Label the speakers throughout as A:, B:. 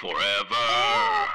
A: Forever.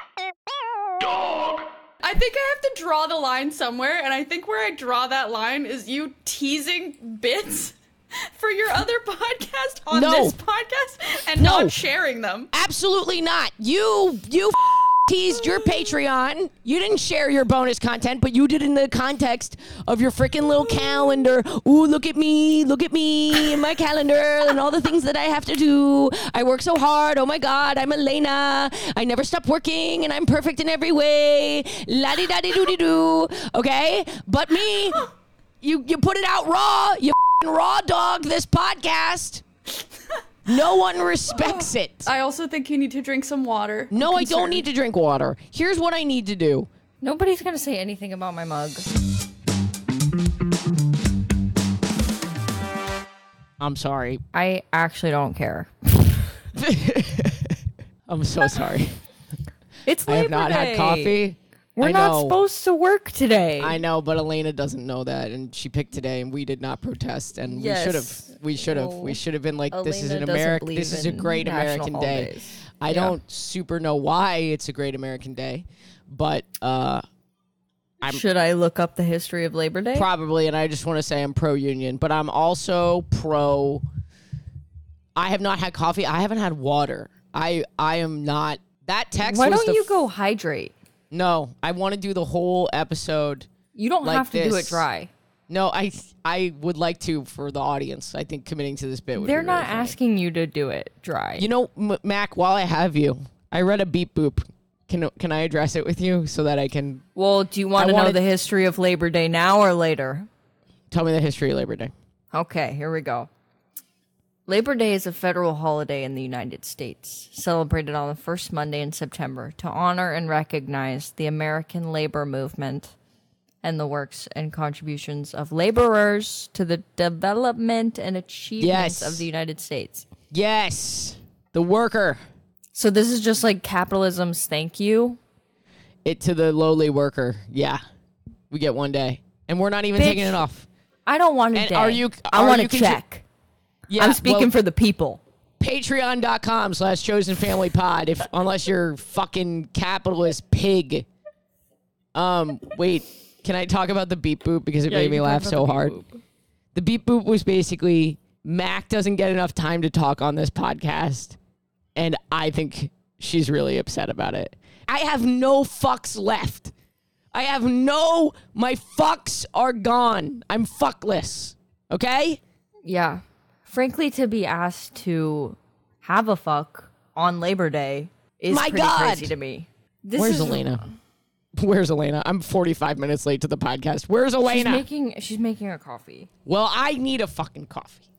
A: Dog.
B: I think I have to draw the line somewhere, and I think where I draw that line is you teasing bits for your other podcast on
C: No.
B: this podcast and
C: No.
B: not sharing them.
C: Absolutely not. You you f- teased your Patreon. You didn't share your bonus content, but you did in the context of your freaking little calendar. Ooh, look at me, look at me in my calendar and all the things that I have to do. I work so hard. Oh my god, I'm Alayna. I never stop working and I'm perfect in every way. La di da di doo di doo. Okay? But me, you you put it out raw. You raw dog this podcast. No one respects it.
B: I also think you need to drink some water.
C: No, I don't need to drink water. Here's what I need to do.
D: Nobody's gonna say anything about my mug.
C: I'm sorry.
D: I actually don't care.
C: I'm so sorry.
D: It's
C: I have not
D: Day.
C: had coffee.
D: We're
C: I
D: not
C: know.
D: supposed to work today.
C: I know, but Alayna doesn't know that, and she picked today, and we did not protest, and we should have. We should have. We should have been like, this is
D: Alayna
C: an
D: doesn't
C: American.
D: believe
C: This is a
D: in
C: great
D: national
C: American day.
D: holidays.
C: I
D: Yeah.
C: don't super know why it's a great American day, but uh,
D: Should I look up the history of Labor Day?
C: probably, and I just want to say I'm pro union, but I'm also pro. I have not had coffee. I haven't had water. I I am not. That text.
D: Why
C: was
D: don't
C: the
D: you go hydrate?
C: No, I want to do the whole episode.
D: You don't
C: like
D: have to do it dry.
C: No, I I would like to for the audience. I think committing to this bit would.
D: They're
C: be
D: not
C: funny.
D: asking you to do it dry.
C: You know, M- Mak. While I have you, I read a beep boop. Can can I address it with you so that I can
D: well, do you want to know
C: wanted-
D: the history of Labor Day now or later?
C: tell me the history of Labor Day?
D: Okay, here we go. Labor Day is a federal holiday in the United States, celebrated on the first Monday in September to honor and recognize the American labor movement and the works and contributions of laborers to the development and achievements
C: Yes.
D: of the United States.
C: Yes, the worker.
D: So this is just like capitalism's thank you.
C: It to the lowly worker. Yeah, we get one day, and we're not even
D: Bitch.
C: taking it off.
D: I don't want a
C: And
D: day.
C: are you-
D: I want a check.
C: Yeah,
D: I'm speaking
C: well,
D: for the people.
C: patreon.com slash chosen family pod if unless you're fucking capitalist pig. Um wait can i talk about the beep boop? Because it made me laugh so hard. the beep boop was basically mak doesn't get enough time to talk on this podcast and i think she's really upset about it. I have no fucks left. I have no my fucks are gone. I'm fuckless okay?
D: Yeah. Frankly, to be asked to have a fuck on Labor Day is
C: My
D: pretty
C: God.
D: crazy to me. This
C: Where's
D: is,
C: Alayna? Where's Alayna? I'm 45 minutes late to the podcast. Where's
D: She's
C: Alayna?
D: making she's making a coffee.
C: well, I need a fucking coffee.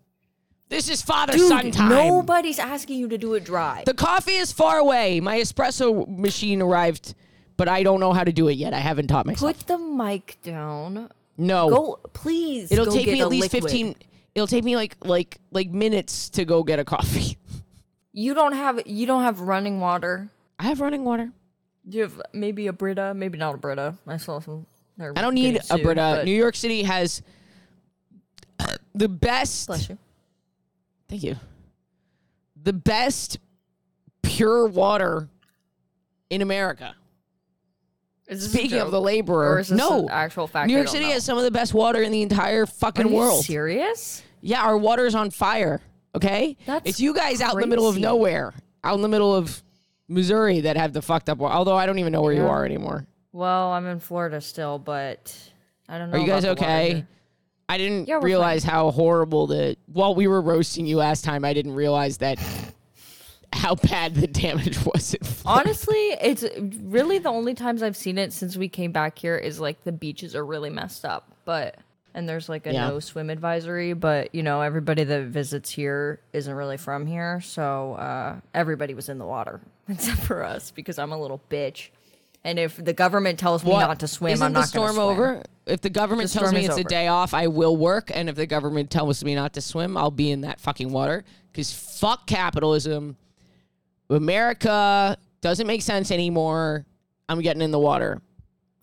C: This is father
D: Dude,
C: son time.
D: nobody's asking you to do it dry.
C: The coffee is far away. My espresso machine arrived, but I don't know how to do it yet. I haven't taught myself.
D: Put the mic down.
C: no.
D: Go, please.
C: It'll
D: go
C: take
D: get
C: me at least
D: liquid.
C: 15 It'll take me like like like minutes to go get a coffee.
D: You don't have you don't have running water.
C: I have running water.
D: Do you have maybe a Brita? Maybe not a Brita. I saw some.
C: I don't need a Brita. New York City has the best
D: Bless you.
C: Thank you. The best pure water in America.
D: Is this a
C: Speaking of the laborer,
D: Or is this
C: no,
D: actual fact?
C: New York City
D: know?
C: has some of the best water in the entire
D: Are
C: fucking
D: you
C: world.
D: serious?
C: Yeah, our water's on fire. Okay,
D: That's
C: it's you guys out in the middle of
D: crazy.
C: nowhere, out in the middle of Missouri that have the fucked up water. Although I don't even know where you are anymore.
D: Well, I'm in Florida still, but I don't know.
C: Are you guys
D: the water
C: okay?
D: here.
C: I didn't
D: Yeah, we're
C: realize how horrible the. While we were roasting you last time, I didn't realize that how bad the damage was. in Florida.
D: Honestly, it's really the only times I've seen it since we came back here is like the beaches are really messed up, but and there's like a
C: Yeah.
D: no swim advisory, but you know everybody that visits here isn't really from here, so uh, everybody was in the water. except for us because I'm a little bitch. And if the government tells me
C: What?
D: not to swim,
C: Isn't
D: I'm
C: the
D: not
C: storm
D: going to swim.
C: over? If the government
D: The
C: tells me
D: is
C: it's a day off, I will work. And if the government tells me not to swim, I'll be in that fucking water. Because fuck capitalism. America doesn't make sense anymore. I'm getting in the water.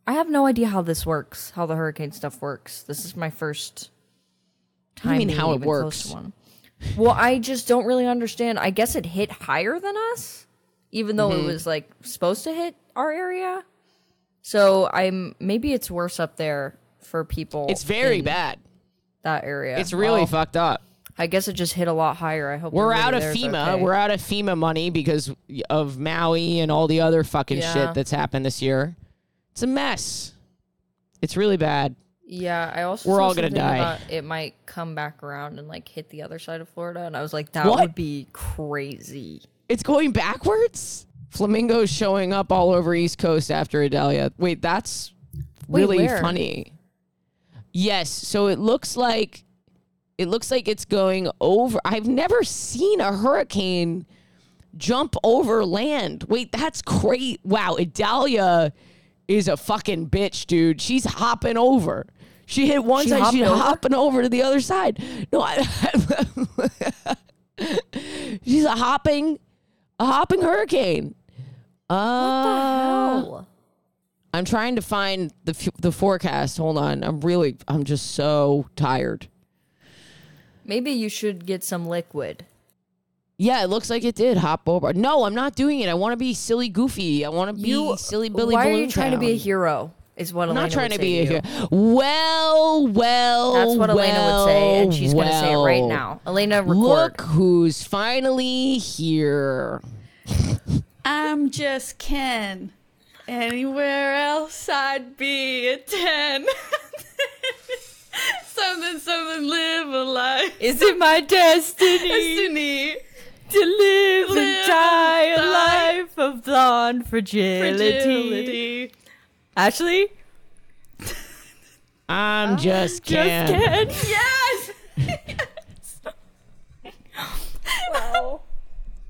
D: I have no idea how this works, how the hurricane stuff works. This is my first time
C: mean how it works?
D: one. Well, I just don't really understand. I guess it hit higher than us, even though
C: Mm-hmm.
D: it was like supposed to hit our area. So I'm maybe it's worse up there for people.
C: It's very bad.
D: that area.
C: It's really
D: Well,
C: fucked up.
D: I guess it just hit a lot higher. I hope
C: We're out of FEMA.
D: okay.
C: We're out of FEMA money because of Maui and all the other fucking
D: Yeah.
C: shit that's happened this year. It's a mess. It's really bad.
D: Yeah, I also
C: We're all gonna die.
D: It might come back around and like hit the other side of Florida, and I was like, that
C: What?
D: would be crazy.
C: It's going backwards. Flamingos showing up all over East Coast after Idalia. Wait, that's
D: Wait,
C: really
D: where?
C: funny. Yes, so it looks like it looks like it's going over. I've never seen a hurricane jump over land. Wait, that's great. Wow, Idalia is a fucking bitch, dude. She's hopping over. She hit one
D: She
C: side, she's
D: over?
C: hopping over to the other side. No, I, she's a hopping, a hopping hurricane. Uh,
D: Oh.
C: I'm trying to find the the forecast. Hold on. I'm really I'm just so tired.
D: Maybe you should get some liquid.
C: Yeah, it looks like it did hop over. No, I'm not doing it. I want to be silly goofy. I want to be
D: You
C: silly Billy
D: Why are
C: Balloon
D: you trying to be a hero? Is what
C: I'm
D: Alayna
C: not trying
D: would
C: to
D: say
C: be a
D: you.
C: hero. Well, well,
D: That's what Alayna would say, and she's
C: well,
D: gonna say it right now. Alayna, record.
C: Look who's finally here.
B: I'm just Ken. Anywhere else I'd be a 10. something, something, live a life.
D: Is it my destiny
B: Destiny.
D: To live,
B: Live
D: and die a
B: die.
D: life of blonde fragility?
B: Fragility.
D: Ashley,
C: I'm just Ken.
D: just Ken.
B: Yes!
D: Wow.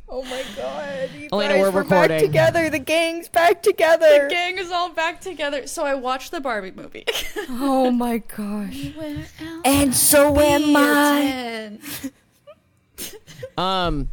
D: Oh my god. You
C: Alayna,
D: guys
C: we're
D: were
C: recording.
D: back together. The gang's back together.
B: The gang is all back together. So I watched the Barbie movie.
D: oh my gosh.
B: Where else
D: And so am I.
C: Um,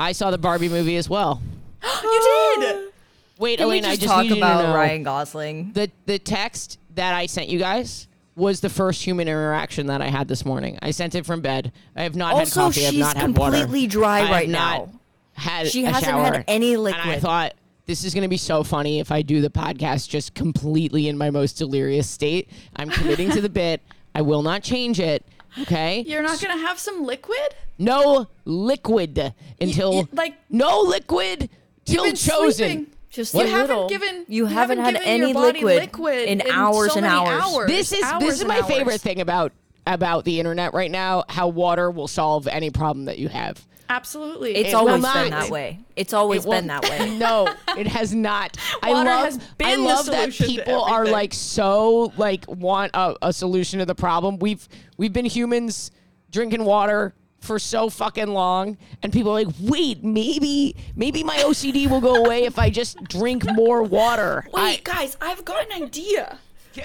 C: I saw the Barbie movie as well.
B: you did!
C: Wait,
D: Can
C: Alayna,
D: we
C: I
D: just
C: just
D: talk
C: need you to
D: about
C: know
D: Ryan Gosling?
C: the the text that I sent you guys was the first human interaction that I had this morning. I sent it from bed. I have not
D: Also,
C: had coffee. I have
D: she's
C: not had water.
D: completely dry
C: I have
D: right
C: not
D: now.
C: Had
D: She
C: a
D: hasn't
C: shower.
D: had any liquid.
C: And I thought this is going to be so funny if I do the podcast just completely in my most delirious state. I'm committing to the bit. I will not change it. Okay.
B: You're not gonna have some liquid?
C: No liquid until
B: y- like-
C: no liquid till chosen.
B: sleeping.
D: Just
B: You haven't
D: little.
B: given-
D: You
B: you
D: haven't,
B: haven't
D: had
B: given
D: any liquid,
B: liquid
D: in,
B: in
D: hours
B: so
D: and hours.
B: hours.
C: This is
B: hours
C: this is my
B: hours.
C: favorite thing about about the internet right now. How water will solve any problem that you have.
B: Absolutely.
D: It's
C: It
D: always been that way. It's always
C: It
D: been that way.
C: No, it has not. I
B: Water
C: love,
B: has been
C: I
B: the
C: love that people are like so like want a, a solution to the problem. We've we've been humans drinking water for so fucking long, and people are like, wait, maybe maybe my OCD will go away if I just drink more water.
B: Wait, guys, I've got an idea.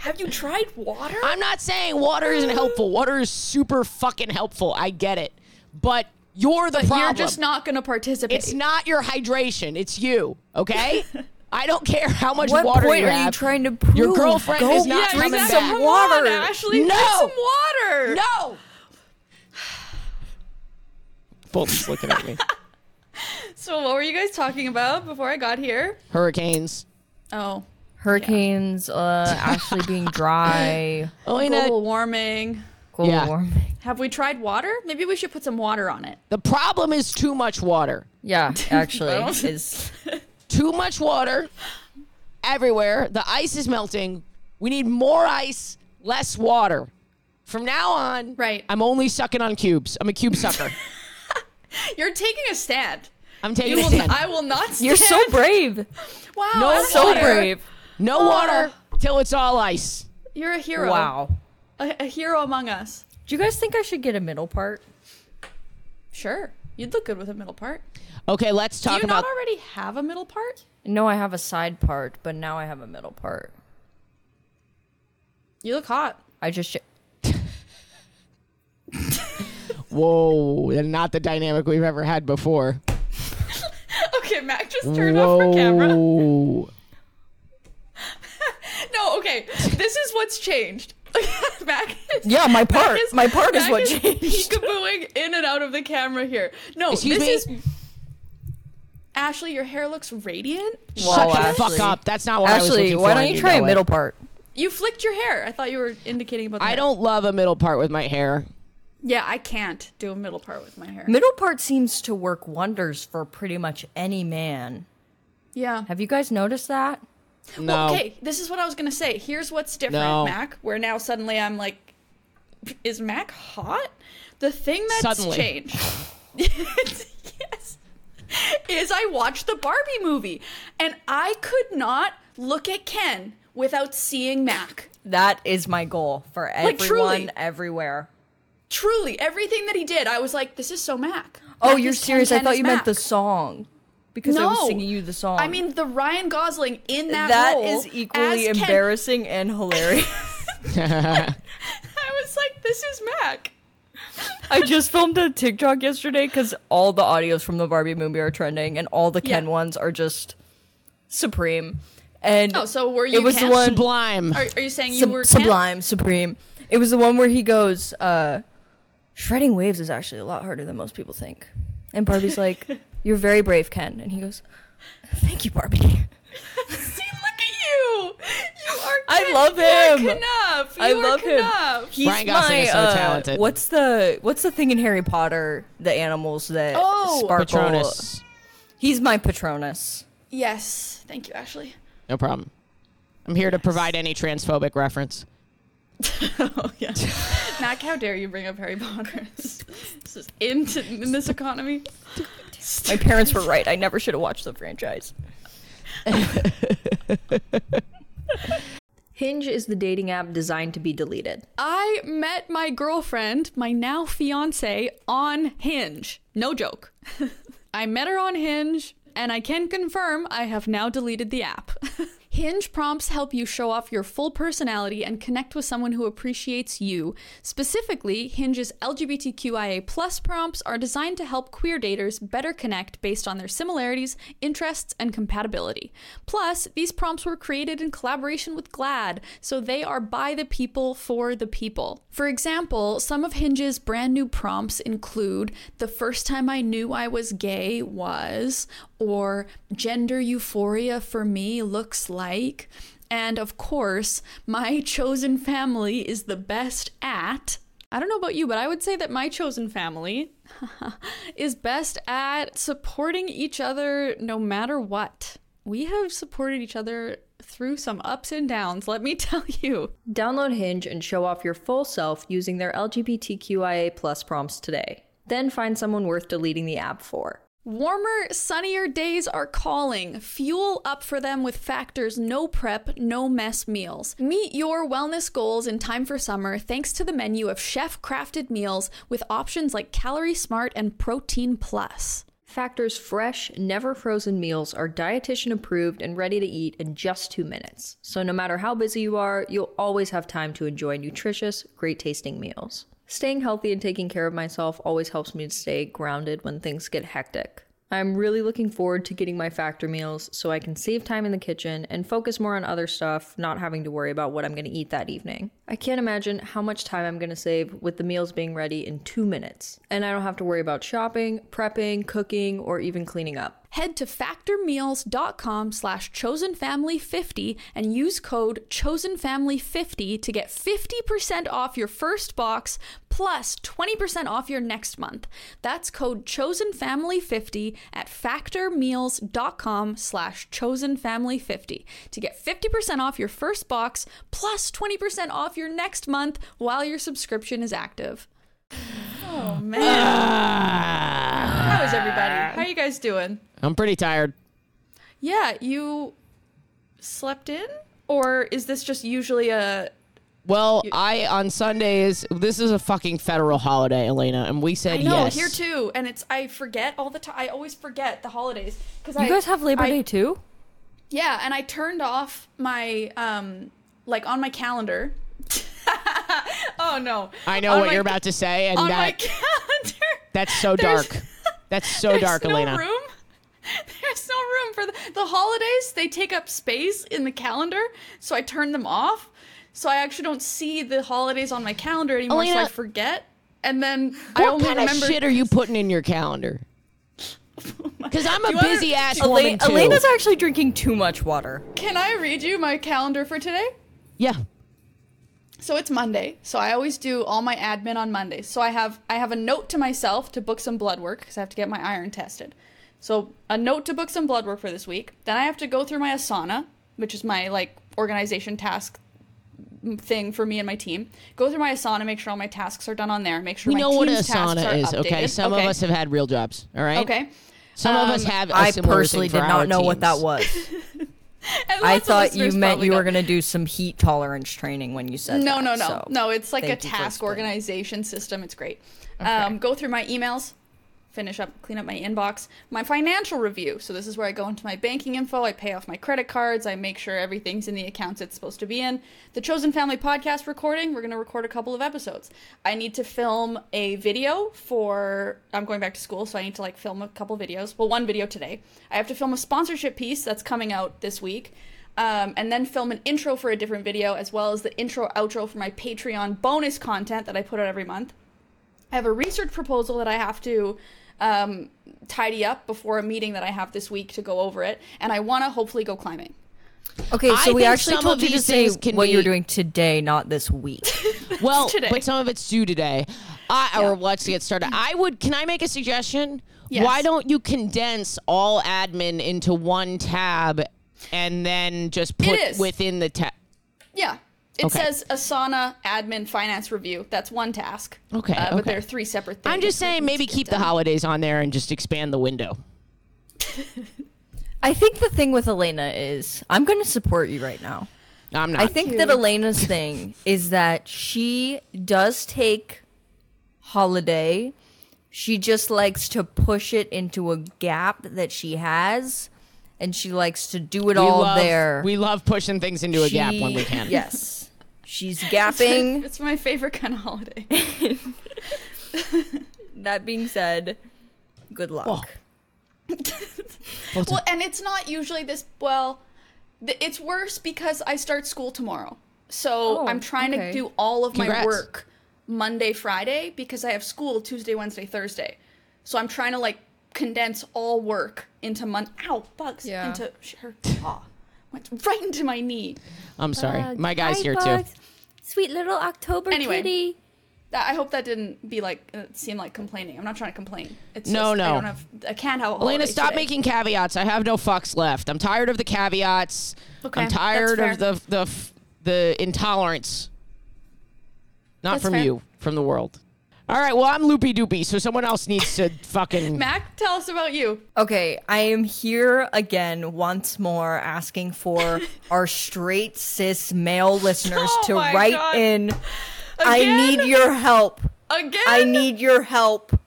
B: Have you tried water?
C: I'm not saying water isn't helpful. Water is super fucking helpful. I get it, but you're the
B: but
C: problem.
B: you're just not gonna participate.
C: It's not your hydration. It's you. Okay. I don't care how much
D: What
C: water
D: point
C: you
D: are
C: have.
D: you trying to prove?
C: Your girlfriend
D: Go
C: is not
B: yeah,
C: coming
B: exactly.
C: back.
D: some
B: Come on,
D: water.
B: Ashley,
C: No.
B: drink some water.
C: No. Both just looking at me.
B: So what were you guys talking about before I got here?
C: Hurricanes.
B: Oh,
D: Hurricanes, uh, Ashley being dry,
C: Alayna,
B: global warming.
D: Global
C: Yeah.
D: warming.
B: Have we tried water? Maybe we should put some water on it.
C: the problem is too much water.
D: Yeah, actually,
B: Well.
D: is
C: Too much water everywhere. The ice is melting. We need more ice, less water. From now on,
B: Right.
C: I'm only sucking on cubes. I'm a cube sucker.
B: You're taking a stand.
C: I'm
B: You
C: taking a
B: will,
C: stand.
B: I will not stand.
D: you're so brave,
B: wow.
C: No
B: I'm
D: so
C: water.
D: brave.
C: no
B: Oh.
C: water till it's all ice.
B: You're a hero.
D: Wow.
B: A, a hero among us.
D: Do you guys think I should get a middle part?
B: Sure. You'd look good with a middle part.
C: Okay, let's talk
B: Do
C: talk
B: you
C: about.
B: not already have a middle part?
D: No, I have a side part, but now I have a middle part.
B: You look hot.
D: I just sh-
C: Whoa, and not the dynamic we've ever had before.
B: Okay, Mak just turned off her camera.
C: Whoa.
B: No, okay. This is what's changed. Mak is,
D: Yeah, my part.
B: Mak
D: My part is
B: Mak
D: what changed.
B: Peekabooing in and out of the camera here. No,
C: Excuse
B: this
C: me?
B: is Ashley, your hair looks radiant.
C: Shut
D: Wow,
C: the fuck up. That's not what I was
D: Ashley,
C: looking
D: why don't you
C: you,
D: try a
C: Noah.
D: middle part?
B: You flicked your hair. I thought you were indicating about the
C: I
B: hair.
C: don't love a middle part with my hair.
B: Yeah, I can't do a middle part with my hair.
D: Middle part seems to work wonders for pretty much any man.
B: Yeah.
D: Have you guys noticed that?
C: No.
B: Okay, this is what I was gonna say. Here's what's different,
C: No.
B: Mak. Where now suddenly I'm like, is Mak hot? The thing that's
C: Suddenly.
B: changed, yes, is I watched the Barbie movie, and I could not look at Ken without seeing Mak.
D: That is my goal for everyone
B: truly.
D: everywhere.
B: Truly, everything that he did, I was like, this is so Mak.
D: Oh,
B: Mak
D: you're
B: is Ken,
D: serious? I thought
B: is
D: you meant the song. Because I
B: No.
D: was singing you the song.
B: I mean, the Ryan Gosling in that,
D: that
B: role
D: is equally
B: as Ken-
D: embarrassing and hilarious.
B: I was like, this is Mak.
D: I just filmed a TikTok yesterday because all the audios from the Barbie movie are trending, and all the Ken
B: Yeah.
D: ones are just supreme. And
B: Oh, so were you
D: it was
B: Ken?
D: the one
C: Sublime.
B: Are, are you saying you
D: Sub-
B: were Ken?
D: sublime, supreme. It was the one where he goes, uh, "Shredding waves is actually a lot harder than most people think." And Barbie's like, "You're very brave, Ken." And he goes, "Thank you, Barbie."
B: See, look at you. You are.
D: I
B: Ken-
D: love
B: you are
D: him.
B: Knuff. You
D: I
B: are
D: love him.
B: Knuff.
D: He's
C: Ryan Gosling
D: my,
C: is so
D: uh,
C: talented.
D: What's the What's the thing in Harry Potter? The animals that
B: Oh.
D: sparkle.
C: Patronus.
D: He's my Patronus.
B: Yes. Thank you, Ashley.
C: No problem. I'm here to provide any transphobic reference.
B: Oh yeah. Mak, how dare you bring up Harry Potter? This is into in this economy.
D: My parents were right. I never should have watched the franchise. Hinge is the dating app designed to be deleted.
B: I met my girlfriend, my now fiance, on Hinge. No joke. I met her on Hinge, and I can confirm I have now deleted the app. Hinge prompts help you show off your full personality and connect with someone who appreciates you. Specifically, Hinge's LGBTQIA prompts are designed to help queer daters better connect based on their similarities, interests, and compatibility. Plus, these prompts were created in collaboration with GLAAD, so they are by the people for the people. For example, some of Hinge's brand new prompts include The first time I knew I was gay was, or Gender euphoria for me looks like, and of course, My chosen family is the best at. I don't know about you, but I would say that my chosen family is best at supporting each other no matter what. We have supported each other through some ups and downs, let me tell you.
D: Download Hinge and show off your full self using their LGBTQIA plus prompts today. Then find someone worth deleting the app for.
B: Warmer, sunnier days are calling. Fuel up for them with Factor's no prep, no mess meals. Meet your wellness goals in time for summer thanks to the menu of chef crafted meals with options like Calorie Smart and Protein Plus.
D: Factor's fresh, never frozen meals are dietitian approved and ready to eat in just two minutes. So no matter how busy you are, you'll always have time to enjoy nutritious, great tasting meals. Staying healthy and taking care of myself always helps me to stay grounded when things get hectic. I'm really looking forward to getting my factor meals so I can save time in the kitchen and focus more on other stuff, not having to worry about what I'm going to eat that evening. I can't imagine how much time I'm going to save with the meals being ready in two minutes. And I don't have to worry about shopping, prepping, cooking, or even cleaning up.
B: Head to factormeals.com slash chosenfamily50 and use code chosenfamily50 to get 50% off your first box plus 20% off your next month. That's code chosenfamily50 at factormeals.com slash chosenfamily50 to get 50% off your first box plus 20% off your next month while your subscription is active. Oh man. How is everybody? How you guys doing?
C: I'm pretty tired.
B: Yeah, you slept in? Or is this just usually a
C: Well, I on Sundays. This is a fucking federal holiday, Alayna, and we said
B: I know
C: yes.
B: here too, and it's I forget all the time. I always forget the holidays because
D: You guys have Labor
B: I,
D: Day too?
B: Yeah, and I turned off my um like on my calendar. oh no!
C: I know
B: On
C: what
B: my
C: you're about to say, and
B: on my calendar.
C: that's so
B: there's-
C: dark. That's so
B: There's
C: dark,
B: no
C: Alayna.
B: room. There's no room for the, the holidays. They take up space in the calendar, so I turn them off. So I actually don't see the holidays on my calendar anymore. so I forget, and then I
C: What
B: only
C: kind of
B: remember.
C: shit are you putting in your calendar? Because I'm a
B: you wanna-
C: busy ass woman
D: Elaine,
C: too.
D: Alayna's actually drinking too much water.
B: Can I read you my calendar for today?
C: yeah.
B: So it's Monday. So I always do all my admin on Monday. So I have I have a note to myself to book some blood work because I have to get my iron tested. So a note to book some blood work for this week. Then I have to go through my Asana, which is my like organization task thing for me and my team. Go through my Asana, make sure all my tasks are done on there. Make sure
C: We
B: my
C: know what
B: team's tasks
C: Asana
B: are
C: is, okay?
B: updated.
C: Some
B: Okay.
C: of us have had real jobs, all right?
B: Okay.
C: Some of us
B: Um,
C: have. a
D: I
C: similar
D: personally
C: thing
D: did
C: for
D: not
C: our
D: know what that was. I thought you meant you were
B: don't.
D: going to do some heat tolerance training when you said
B: No,
D: that,
B: no, no,
D: so
B: no. It's like a
D: thank
B: task organization system. It's great. Um, go through my emails, finish up, clean up my inbox. My financial review. So this is where I go into my banking info. I pay off my credit cards. I make sure everything's in the accounts it's supposed to be in. The Chosen Family podcast recording. We're gonna record a couple of episodes. I need to film a video for. I'm going back to school, so I need to like film a couple videos. Well, one video today. I have to film a sponsorship piece that's coming out this week um, and then film an intro for a different video, as well as the intro outro for my Patreon bonus content that I put out every month. I have a research proposal that I have to um, tidy up before a meeting that I have this week to go over it, and I want to hopefully go climbing.
D: Okay,
C: I
D: so we actually told you to
C: these
D: say
C: things can
D: what you were
C: be-
D: doing today, not this week.
C: Well,
B: today.
C: but some of it's due today. I, Or let's get started. I would. Can I make a suggestion?
B: Yes.
C: Why don't you condense all admin into one tab, and then just put within the tab?
B: Yeah. It
C: Okay.
B: says Asana admin finance review. That's one task.
C: Okay,
B: Uh, But
C: okay.
B: there are three separate things.
C: I'm just saying, maybe
B: to get
C: keep the holidays on there and just expand the window.
D: I think the thing with Alayna is I'm going to support you right now.
C: I'm not.
D: I think that Alayna's thing is that she does take holiday. She just likes to push it into a gap that she has, and she likes to do it
C: we
D: all
C: love,
D: there.
C: We love pushing things into a gap when we can.
D: Yes, she's gapping.
B: It's my favorite kind of holiday.
D: that being said, good luck.
C: Well,
B: Well, and it's not usually this. Well, th- it's worse because I start school tomorrow. So
D: Oh,
B: I'm trying
D: okay.
B: to do all of my work Monday, Friday because I have school Tuesday, Wednesday, Thursday. So I'm trying to like condense all work into Mon. Ow, bugs!
D: Yeah.
B: Into her jaw. Went right into my knee.
C: I'm sorry.
D: Bugs.
C: My guy's
D: Hi,
C: here
D: Bugs. Sweet little October
B: Anyway.
D: kitty.
B: That- I hope that didn't be like uh, seem like complaining. I'm not trying to complain. It's
C: No,
B: just,
C: no.
B: I don't have. I can't have. A Alayna,
C: stop
B: today.
C: making caveats. I have no fucks left. I'm tired of the caveats.
B: Okay,
C: I'm tired of the the the intolerance. Not
B: That's
C: from
B: fair.
C: you, from the world. All right, well, I'm loopy doopy, so someone else needs to fucking.
B: Mak, tell us about you.
D: Okay, I am here again once more asking for our straight cis male listeners
B: Oh
D: to
B: my
D: write
B: God.
D: in. I need your help.
B: Again.
D: I need your help.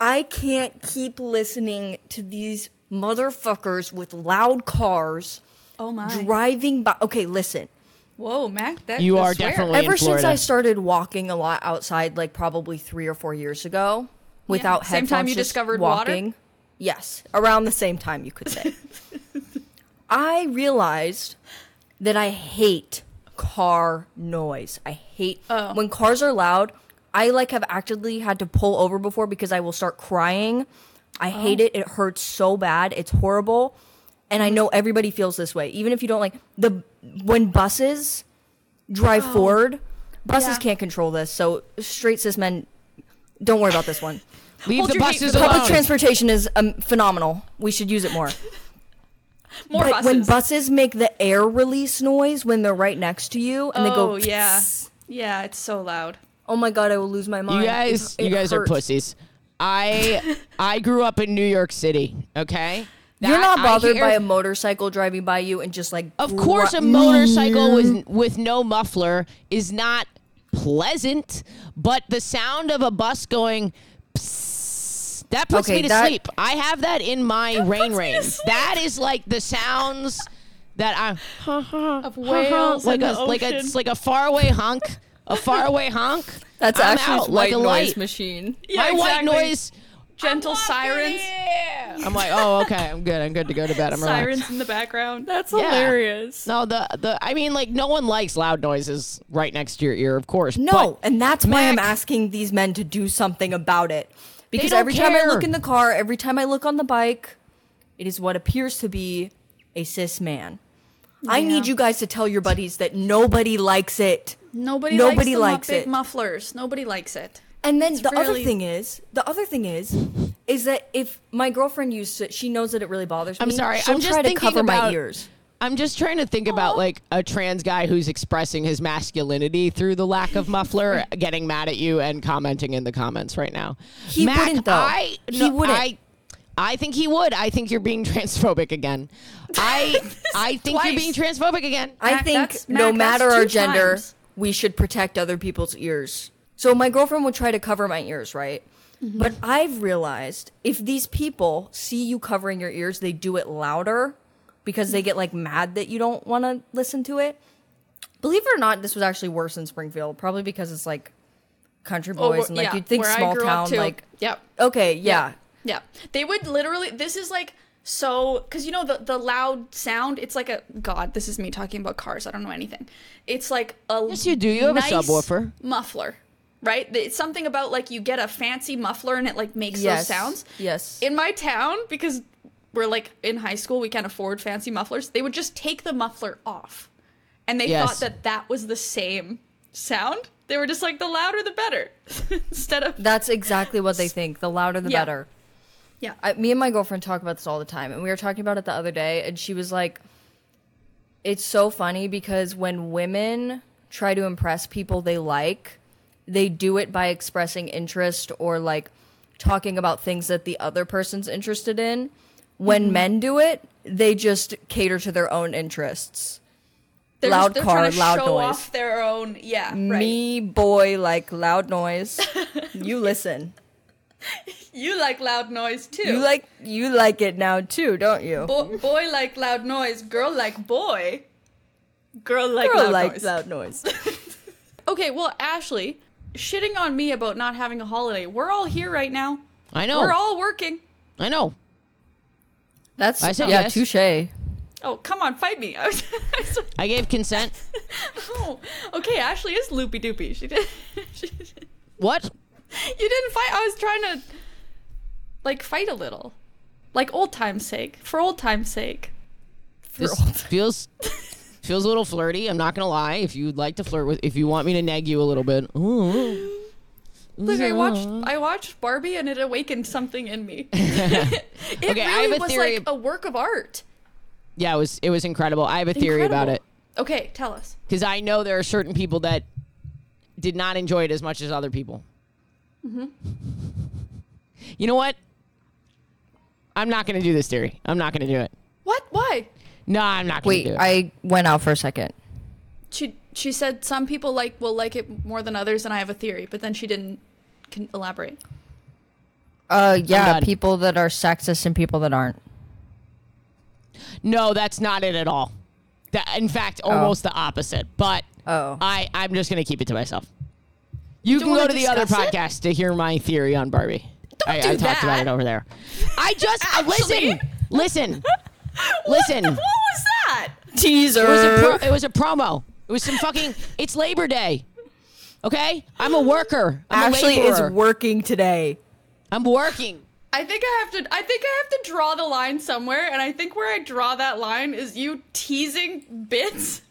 D: I can't keep listening to these motherfuckers with loud cars
B: Oh my.
D: driving by. Okay, listen.
B: Whoa, Mak. That,
C: You are
B: swear.
C: definitely- in
D: Ever since I started walking a lot outside, like probably three or four years ago, without
B: Same
D: headphones,
B: time you
D: just
B: discovered water?
D: walking. Yes, around the same time you could say. I realized that I hate car noise. I hate
B: Oh.
D: when cars are loud. I like have actively had to pull over before because I will start crying. I hate
B: Oh.
D: it. It hurts so bad. It's horrible. And I know everybody feels this way. Even if you don't like the when buses drive forward, buses
B: Oh. Yeah.
D: can't control this. So straight cis men don't worry about this one.
C: Leave
B: Hold
C: the buses alone.
D: Public transportation is um, phenomenal. We should use it more.
B: More
D: but
B: buses.
D: when buses make the air release noise when they're right next to you and they
B: oh
D: go,
B: yeah, yeah, it's so loud.
D: oh my god, I will lose my mind.
C: You guys,
D: It-
C: you
D: it
C: guys are pussies. I I grew up in New York City. Okay,
D: You're not bothered by a motorcycle driving by you and just like.
C: Of course, a motorcycle with mm. with no muffler is not pleasant, but the sound of a bus going. Psst, that puts
D: Okay,
C: me to
D: that-
C: sleep. I have that in my rain rain. That is like the sounds that I
B: Of whales
C: like a like a it's like a faraway honk, a faraway honk.
D: That's
C: I'm
D: actually
C: out
D: white
C: like a
D: noise
C: light.
D: machine.
B: Yeah,
C: my white noise.
B: Gentle sirens.
C: I'm like, oh, okay, I'm good. I'm good to go to bed. I'm relaxed.
B: Sirens in the background.
D: That's
C: Yeah.
D: hilarious.
C: No, the the I mean, like, no one likes loud noises right next to your ear, of course.
D: No,
C: but
D: and that's why I'm
C: Mak-
D: asking these men to do something about it. Because
C: don't
D: every time I
C: care.
D: look in the car, every time I look on the bike, it is what appears to be a cis man. I need you guys to tell your buddies that nobody likes it.
B: Nobody,
D: Nobody
B: likes,
D: likes
B: the mu- big
D: it.
B: mufflers. Nobody likes it.
D: And then the other thing is, the other thing is, is that if my girlfriend used to, she knows that it really bothers me.
C: I'm sorry,
D: She'll
C: I'm just
D: try to
C: thinking
D: cover my
C: about-
D: ears.
C: I'm just trying to think about like a trans guy who's expressing his masculinity through the lack of muffler, getting mad at you and commenting in the comments right now.
D: He
C: Mak,
D: wouldn't, though.
C: I,
D: He
C: no,
D: wouldn't.
C: I, I think he would. I think you're being transphobic again. I I think you're being transphobic again.
D: I
B: Mak,
D: think
B: that's-
D: no
B: Mak,
D: matter our gender,
B: times.
D: we should protect other people's ears. So my girlfriend would try to cover my ears, right?
B: Mm-hmm.
D: But I've realized if these people see you covering your ears, they do it louder because they get like mad that you don't want to listen to it. Believe it or not, this was actually worse in Springfield, probably because it's like country
B: Oh,
D: boys and like
B: yeah,
D: you'd think
B: where I
D: small town like
B: Yep.
D: okay, yeah.
B: Yeah. They would literally this is like so cuz you know the the loud sound it's like a god this is me talking about cars I don't know anything. It's like a
C: Yes, you do. You have a subwoofer.
B: muffler. Right? It's something about like you get a fancy muffler and it like makes
D: Yes.
B: those sounds.
D: Yes.
B: In my town because we're like in high school we can't afford fancy mufflers. They would just take the muffler off. And they
C: Yes.
B: thought that that was the same sound. They were just like the louder the better instead of
D: That's exactly what they think. The louder the
B: Yeah.
D: better.
B: yeah.
D: I, me and my girlfriend talk about this all the time, and we were talking about it the other day, and she was like, "It's so funny because when women try to impress people they like, they do it by expressing interest or like talking about things that the other person's interested in. When mm-hmm. men do it, they just cater to their own interests.
B: They're
D: loud
B: they're
D: car, loud
B: show
D: noise.
B: off their own. Yeah, right.
D: Me, boy, like loud noise. you listen.
B: You like loud noise too.
D: You like you like it now too, don't you?
B: Bo- boy like loud noise. Girl like boy. Girl like
D: Girl
B: loud
D: likes
B: noise.
D: loud noise.
B: Okay, well, Ashley, shitting on me about not having a holiday. We're all here right now.
C: I know.
B: We're all working.
C: I know.
D: That's
C: I said
D: yeah,
C: yes.
D: touche.
B: Oh, come on, fight me. I was, I was-
C: I gave consent.
B: oh, okay, Ashley is loopy doopy. She did. She,
C: What?
B: you didn't fight. I was trying to, like, fight a little, like old time's sake, for old time's sake.
C: For This feels feels a little flirty. I'm not gonna lie. If you'd like to flirt with, if you want me to nag you a little bit, ooh.
B: Look, I watched I watched Barbie and it awakened something in me. it
C: Okay,
B: really
C: I have a
B: was like a work of art.
C: yeah, it was it was incredible. I have a theory about it
B: Okay, tell us.
C: because I know there are certain people that did not enjoy it as much as other people.
B: Mm-hmm.
C: You know what? I'm not gonna do this theory. I'm not gonna do it.
B: What? Why?
C: No, I'm not gonna
D: Wait,
C: do it.
D: I went out for a second.
B: She she said some people like will like it more than others, and I have a theory, but then she didn't can elaborate.
D: Uh, yeah, people that are sexist and people that aren't.
C: No, that's not it at all. That, in fact, almost the opposite. But
D: Oh.
C: I, I'm just going to keep it to myself. You
B: don't
C: can go
B: wanna
C: the other
B: it?
C: podcast to hear my theory on Barbie. I,
B: do
C: I talked about it over there. I just uh, listen, listen, listen.
B: What was that?
D: Teaser.
C: It was a pro- it was a promo. It was some fucking. It's Labor Day. Okay, I'm a worker. I'm
D: Ashley
C: a
D: is working today.
C: I'm working.
B: I think I have to. I think I have to draw the line somewhere, and I think where I draw that line is you teasing bits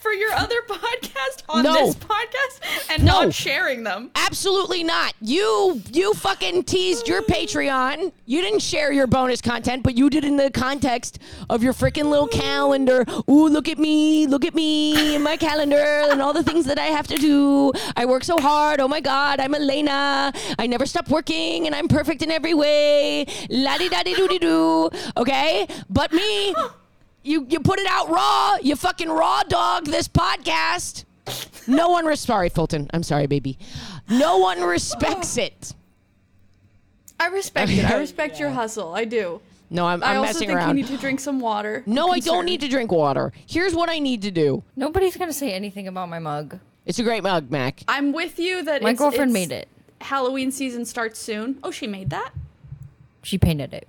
B: for your other podcast on
C: No.
B: this podcast and
C: No.
B: not sharing them.
C: Absolutely not. You you fucking teased your Patreon. You didn't share your bonus content, but you did in the context of your freaking little calendar. Ooh, look at me, look at me in my calendar and all the things that I have to do. I work so hard. Oh my god, I'm Alayna. I never stop working and I'm perfect in every way. La di da di doo di doo. Okay? But me, you you put it out raw. You fucking raw dog this podcast. No one res- sorry, Fulton. I'm sorry, baby. No one respects oh. it.
B: I respect it. I respect your hustle. I do.
C: No, I'm,
B: I
C: I'm
B: also
C: messing
B: think
C: around.
B: you need to drink some water.
C: no,
B: I'm
C: don't need to drink water. Here's what I need to do.
D: Nobody's gonna say anything about my mug.
C: It's a great mug, Mak.
B: I'm with you that
D: My
B: it's-
D: girlfriend
B: it's-
D: made it.
B: Halloween season starts soon. Oh, she made that.
D: She painted it.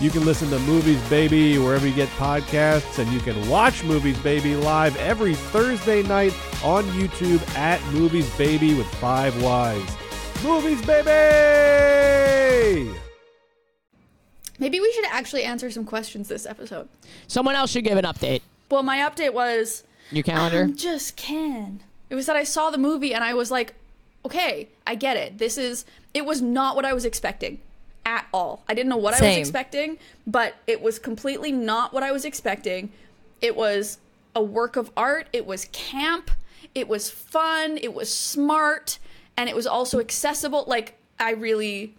E: You can listen to Movies Baby wherever you get podcasts, and you can watch Movies Baby live every Thursday night on YouTube at Movies Baby with Five Wise. Movies Baby!
B: Maybe we should actually answer some questions this episode.
C: Someone else should give an update.
B: Well, my update was
C: Your calendar.
B: I just can. It was that I saw the movie and I was like, okay, I get it. This is. It was not what I was expecting at all. I didn't know what I was expecting, but it was completely not what I was expecting. It was a work of art. It was camp. It was fun. It was smart, and it was also accessible. Like I really,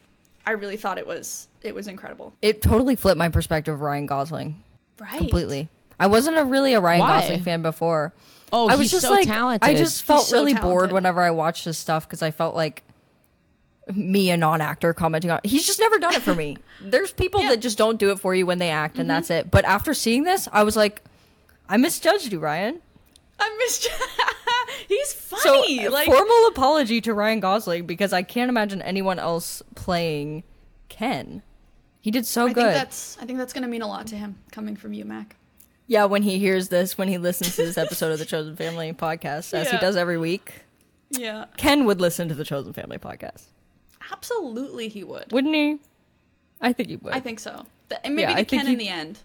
B: I really thought it was. It was incredible.
D: It totally flipped my perspective of Ryan Gosling
B: Right.
D: completely. I wasn't a really a Ryan
C: Why?
D: Gosling fan before.
C: Oh,
D: I was
C: he's
D: just
C: so
D: like,
C: talented.
D: I just felt
B: so
D: really
B: talented.
D: bored whenever I watched his stuff because I felt like me, a non-actor, commenting on. He's just never done it for me. There's people that just don't do it for you when they act,
B: Mm-hmm.
D: and that's it. But after seeing this, I was like, I misjudged you, Ryan.
B: I misjudged He's funny.
D: uh,
B: like
D: formal apology to Ryan Gosling because I can't imagine anyone else playing Ken. He did so
B: I
D: good.
B: think that's. I think that's gonna mean a lot to him coming from you, Mak.
D: Yeah, when he hears this, when he listens to this episode of the Chosen Family podcast, as he does every week,
B: Yeah.
D: Ken would listen to the Chosen Family podcast,
B: Absolutely, he would.
D: wouldn't he? I think he would.
B: I think so. The, and maybe
D: Yeah,
B: the
D: I think
B: Ken
D: he-
B: in the end.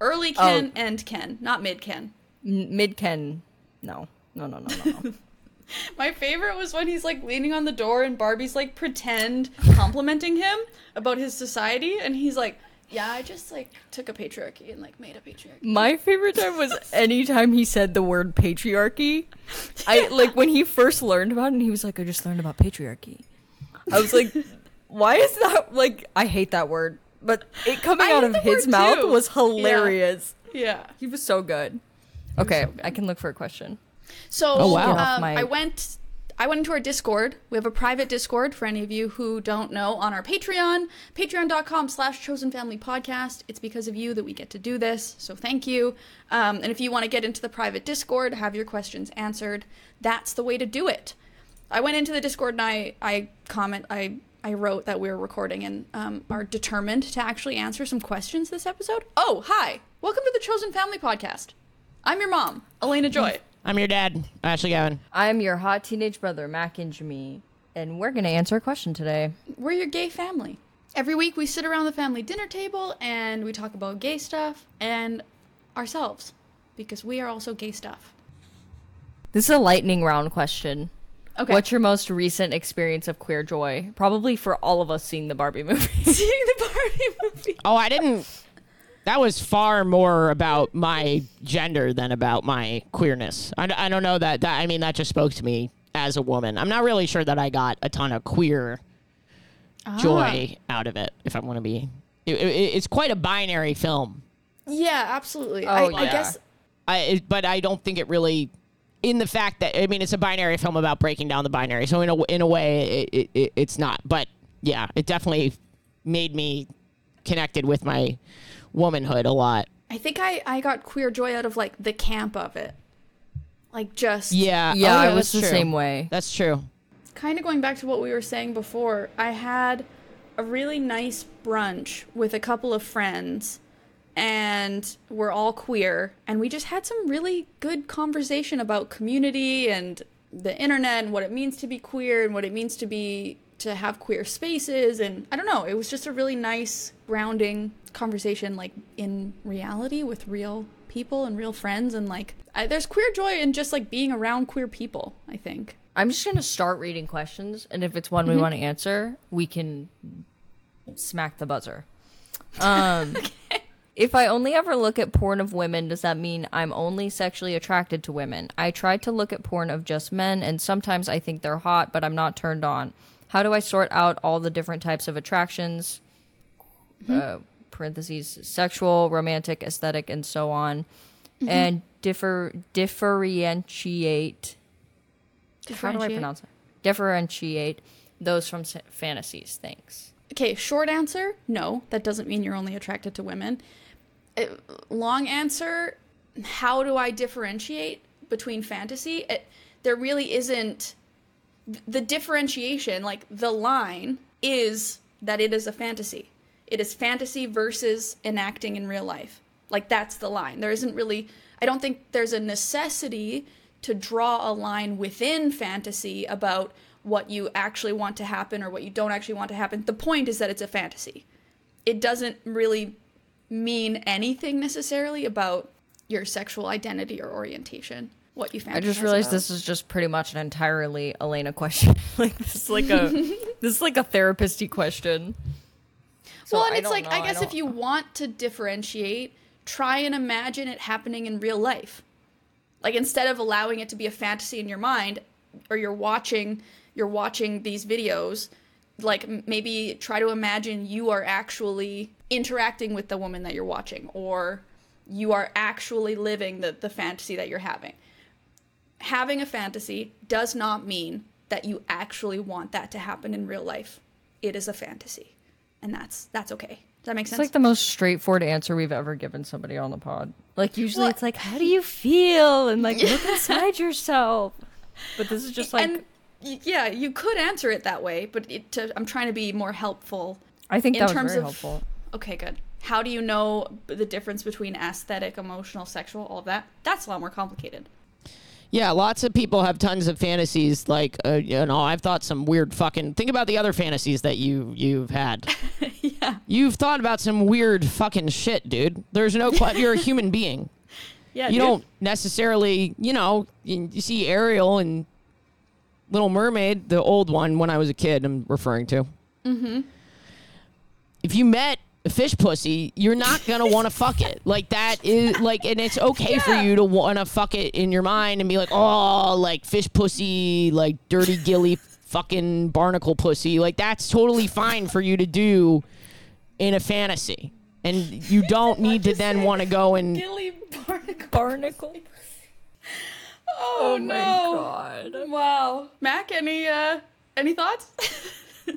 B: Early
D: Oh.
B: Ken, end Ken, not mid Ken.
D: mid Ken. No, no, no, no, no. no.
B: My favorite was when he's like leaning on the door and Barbie's like pretend complimenting him about his society, and he's like, "Yeah, I just like took a patriarchy and like made a patriarchy."
D: My favorite time was anytime he said the word patriarchy. I like when he first learned about it, and he was like, "I just learned about patriarchy." I was like, "Why is that like?" I hate that word, but it coming
B: I
D: out of his mouth
B: too.
D: was hilarious.
B: Yeah.
D: He was so good. Okay, I can look for a question.
B: So
C: Oh, wow.
B: Um,
D: my-
B: I went I went into our Discord. We have a private Discord for any of you who don't know on our Patreon, patreon.com slash chosen family podcast. It's because of you that we get to do this. So thank you. Um, and if you want to get into the private Discord, have your questions answered, that's the way to do it. I went into the Discord and I, I comment I I wrote that we were recording and um, are determined to actually answer some questions this episode. Oh, hi. Welcome to the Chosen Family Podcast. I'm your mom, Alayna Joy.
C: I'm your dad, Ashley Gavin.
D: I'm your hot teenage brother, Mak Ingemi, and we're gonna answer a question today.
B: We're your gay family. Every week we sit around the family dinner table and we talk about gay stuff and ourselves because we are also gay stuff.
D: This is a lightning round question.
B: Okay.
D: What's your most recent experience of queer joy? Probably for all of us seeing the Barbie movie.
B: seeing the Barbie movie?
C: Oh, I didn't. That was far more about my gender than about my queerness. I, I don't know that, that. I mean, that just spoke to me as a woman. I'm not really sure that I got a ton of queer joy ah. out of it. If I'm going to be, it, it, it's quite a binary film.
B: Yeah, absolutely.
D: Oh,
B: I, I
D: yeah.
B: guess
C: I but I don't think it really in the fact that I mean it's a binary film about breaking down the binary. So in a in a way it, it, it it's not. But yeah, it definitely made me connected with my womanhood a lot.
B: I think I I got queer joy out of like the camp of it, like just
C: Yeah.
D: Yeah,
C: oh,
D: I was the
C: true.
D: same way.
C: That's true.
B: kind of going back to what we were saying before, I had a really nice brunch with a couple of friends and we're all queer and we just had some really good conversation about community and the internet and what it means to be queer and what it means to be to have queer spaces and I don't know, it was just a really nice grounding conversation like in reality with real people and real friends and like I, there's queer joy in just like being around queer people, I think.
D: I'm just gonna start reading questions, and if it's one we want to answer, we can smack the buzzer. Um, If I only ever look at porn of women, does that mean I'm only sexually attracted to women? I try to look at porn of just men, and sometimes I think they're hot, but I'm not turned on. How do I sort out all the different types of attractions? Uh, parentheses sexual, romantic, aesthetic, and so on, and differ differentiate how do I pronounce it? Differentiate those from fantasies. Thanks.
B: Okay, short answer, no. That doesn't mean you're only attracted to women. Uh, long answer, how do I differentiate between fantasy? It, there really isn't the differentiation, like the line is that it is a fantasy. It is fantasy versus enacting in real life. Like that's the line. There isn't really I don't think there's a necessity to draw a line within fantasy about what you actually want to happen or what you don't actually want to happen. The point is that it's a fantasy. It doesn't really mean anything necessarily about your sexual identity or orientation. What you
D: I just realized
B: about.
D: this is just pretty much an entirely Alayna question. like this is like a this is like a therapist-y question. So
B: well, and
D: I
B: it's like I
D: know, I
B: guess if you want to differentiate, try and imagine it happening in real life. Like instead of allowing it to be a fantasy in your mind, or you're watching you're watching these videos, like maybe try to imagine you are actually interacting with the woman that you're watching, or you are actually living the, the fantasy that you're having. Having a fantasy does not mean that you actually want that to happen in real life. It is a fantasy and that's that's okay. Does that make sense?
D: It's like the most straightforward answer we've ever given somebody on the pod. Like usually
B: Well-
D: it's like, how do you feel? And like look inside yourself. But this is just like
B: and yeah, you could answer it that way, but it, to, I'm trying to be more helpful.
D: I think
B: in
D: that was
B: terms
D: very
B: of-
D: helpful.
B: Okay, good. How do you know the difference between aesthetic, emotional, sexual, all of that? That's a lot more complicated.
C: Yeah, lots of people have tons of fantasies. Like, uh, you know, I've thought some weird fucking. Think about the other fantasies that you you've had.
B: yeah.
C: You've thought about some weird fucking shit, dude. There's no. que- You're a human being.
B: Yeah.
C: You
B: dude.
C: don't necessarily, you know, you, you see Ariel and Little Mermaid, the old one when I was a kid. I'm referring to. Mm-hmm. If you met a fish pussy, you're not gonna want to fuck it. Like that is like, and it's okay for you to want to fuck it in your mind and be like, oh, like fish pussy, like dirty gilly fucking barnacle pussy. Like that's totally fine for you to do in a fantasy. And you don't need to then want to go and
B: Gilly Barnacle.
D: Barnacle.
B: Oh,
D: my
B: no.
D: god.
B: Wow. Mak, any uh any thoughts?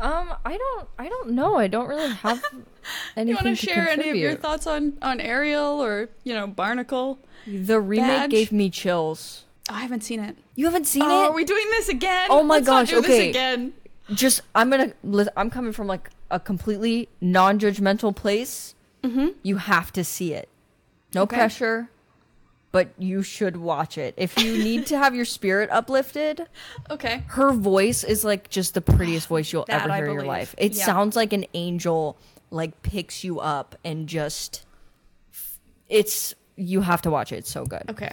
D: Um, I don't I don't know. I don't really have anything
B: you want to
D: to
B: share any of your thoughts on on Ariel or, you know, Barnacle?
D: The remake
B: Badge?
D: gave me chills.
B: Oh, I haven't seen it.
D: You haven't seen
B: Oh,
D: it?
B: are we doing this again?
D: Oh my
B: Let's not
D: gosh,
B: do this
D: okay.
B: again.
D: just I'm gonna li- I'm coming from like a completely non-judgmental place. Mm-hmm. You have to see it. No
B: Okay.
D: pressure, but you should watch it if you need to have your spirit uplifted.
B: Okay.
D: Her voice is like just the prettiest voice you'll
B: That
D: ever hear in your life. It
B: Yeah.
D: sounds like an angel like picks you up and just it's you have to watch it. It's so good.
B: Okay.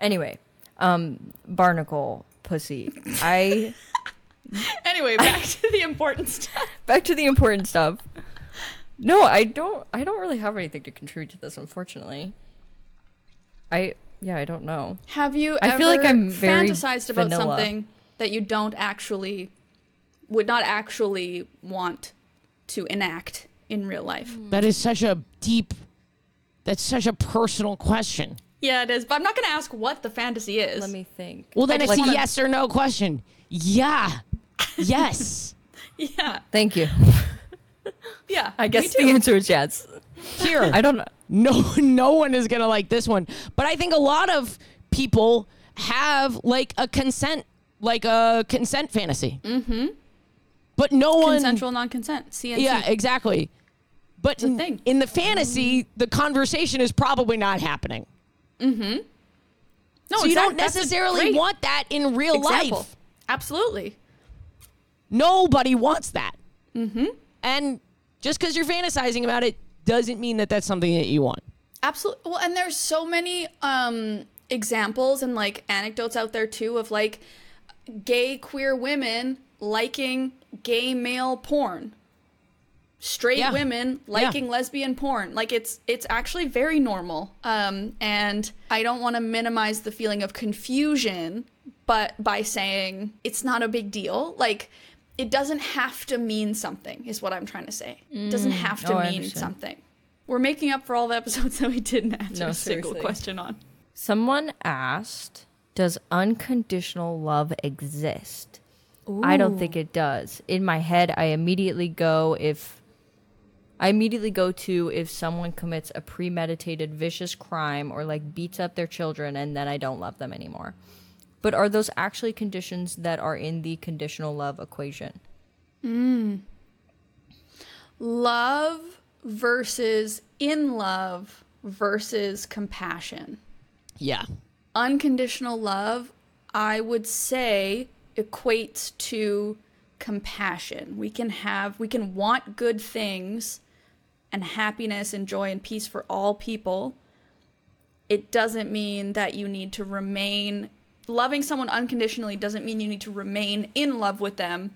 D: Anyway, um Barnacle pussy. I
B: Anyway, back to the important stuff.
D: back to the important stuff. No, I don't. I don't really have anything to contribute to this, unfortunately. I yeah, I don't know.
B: Have you
D: I
B: ever
D: feel like I'm very
B: fantasized about
D: vanilla.
B: something that you don't actually would not actually want to enact in real life? Hmm.
C: That is such a deep. That's such a personal question.
B: Yeah, it is. But I'm not gonna ask what the fantasy is.
D: Let me think.
C: Well, then
B: I
C: it's
B: just
C: a
B: wanna-
C: yes or no question. Yeah. Yes.
B: Yeah.
D: Thank you.
B: Yeah.
D: I guess
B: me
D: the
B: too.
D: answer is yes.
C: Here.
D: I don't know.
C: no no one is gonna like this one but i think a lot of people have like a consent like a consent fantasy mm-hmm but no one
B: Consensual non-consent. CNC.
C: yeah exactly but in, in the fantasy the conversation is probably not happening Mm-hmm.
B: No,
C: so you don't necessarily want that in real
B: example.
C: life
B: Absolutely.
C: nobody wants that mm-hmm and just because you're fantasizing about it doesn't mean that that's something that you want
B: Absolutely. Well, and there's so many um examples and like anecdotes out there too of like gay queer women liking gay male porn. Straight
C: Yeah.
B: women liking lesbian porn. Like it's it's actually very normal. Um and I don't want to minimize the feeling of confusion but by saying it's not a big deal. Like it doesn't have to mean something is what I'm trying to say. It doesn't mm. have to
D: Oh,
B: mean something. We're making up for all the episodes that we didn't answer
D: No,
B: a single
D: seriously.
B: question on.
D: Someone asked, "Does unconditional love exist?" I don't think it does. In my head, I immediately go if I immediately go to if someone commits a premeditated vicious crime or like beats up their children and then I don't love them anymore. But are those actually conditions that are in the conditional love equation? Hmm.
B: Love versus in love versus compassion.
C: yeah
B: Unconditional love, I would say, equates to compassion. We can have, we can want good things and happiness and joy and peace for all people. It doesn't mean that you need to remain loving someone unconditionally doesn't mean you need to remain in love with them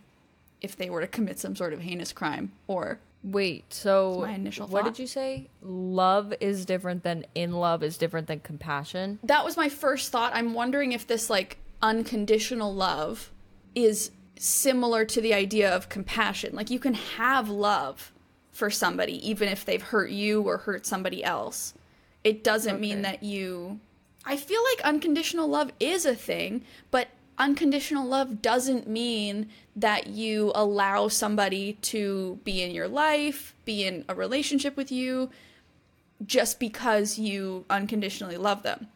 B: if they were to commit some sort of heinous crime or
D: Wait, so
B: my initial
D: what
B: thought.
D: did you say? Love is different than in love is different than compassion.
B: that was my first thought. I'm wondering if this like unconditional love is similar to the idea of compassion. Like you can have love for somebody even if they've hurt you or hurt somebody else. It doesn't mean that you I feel like unconditional love is a thing, but unconditional love doesn't mean that you allow somebody to be in your life, be in a relationship with you just because you unconditionally love them.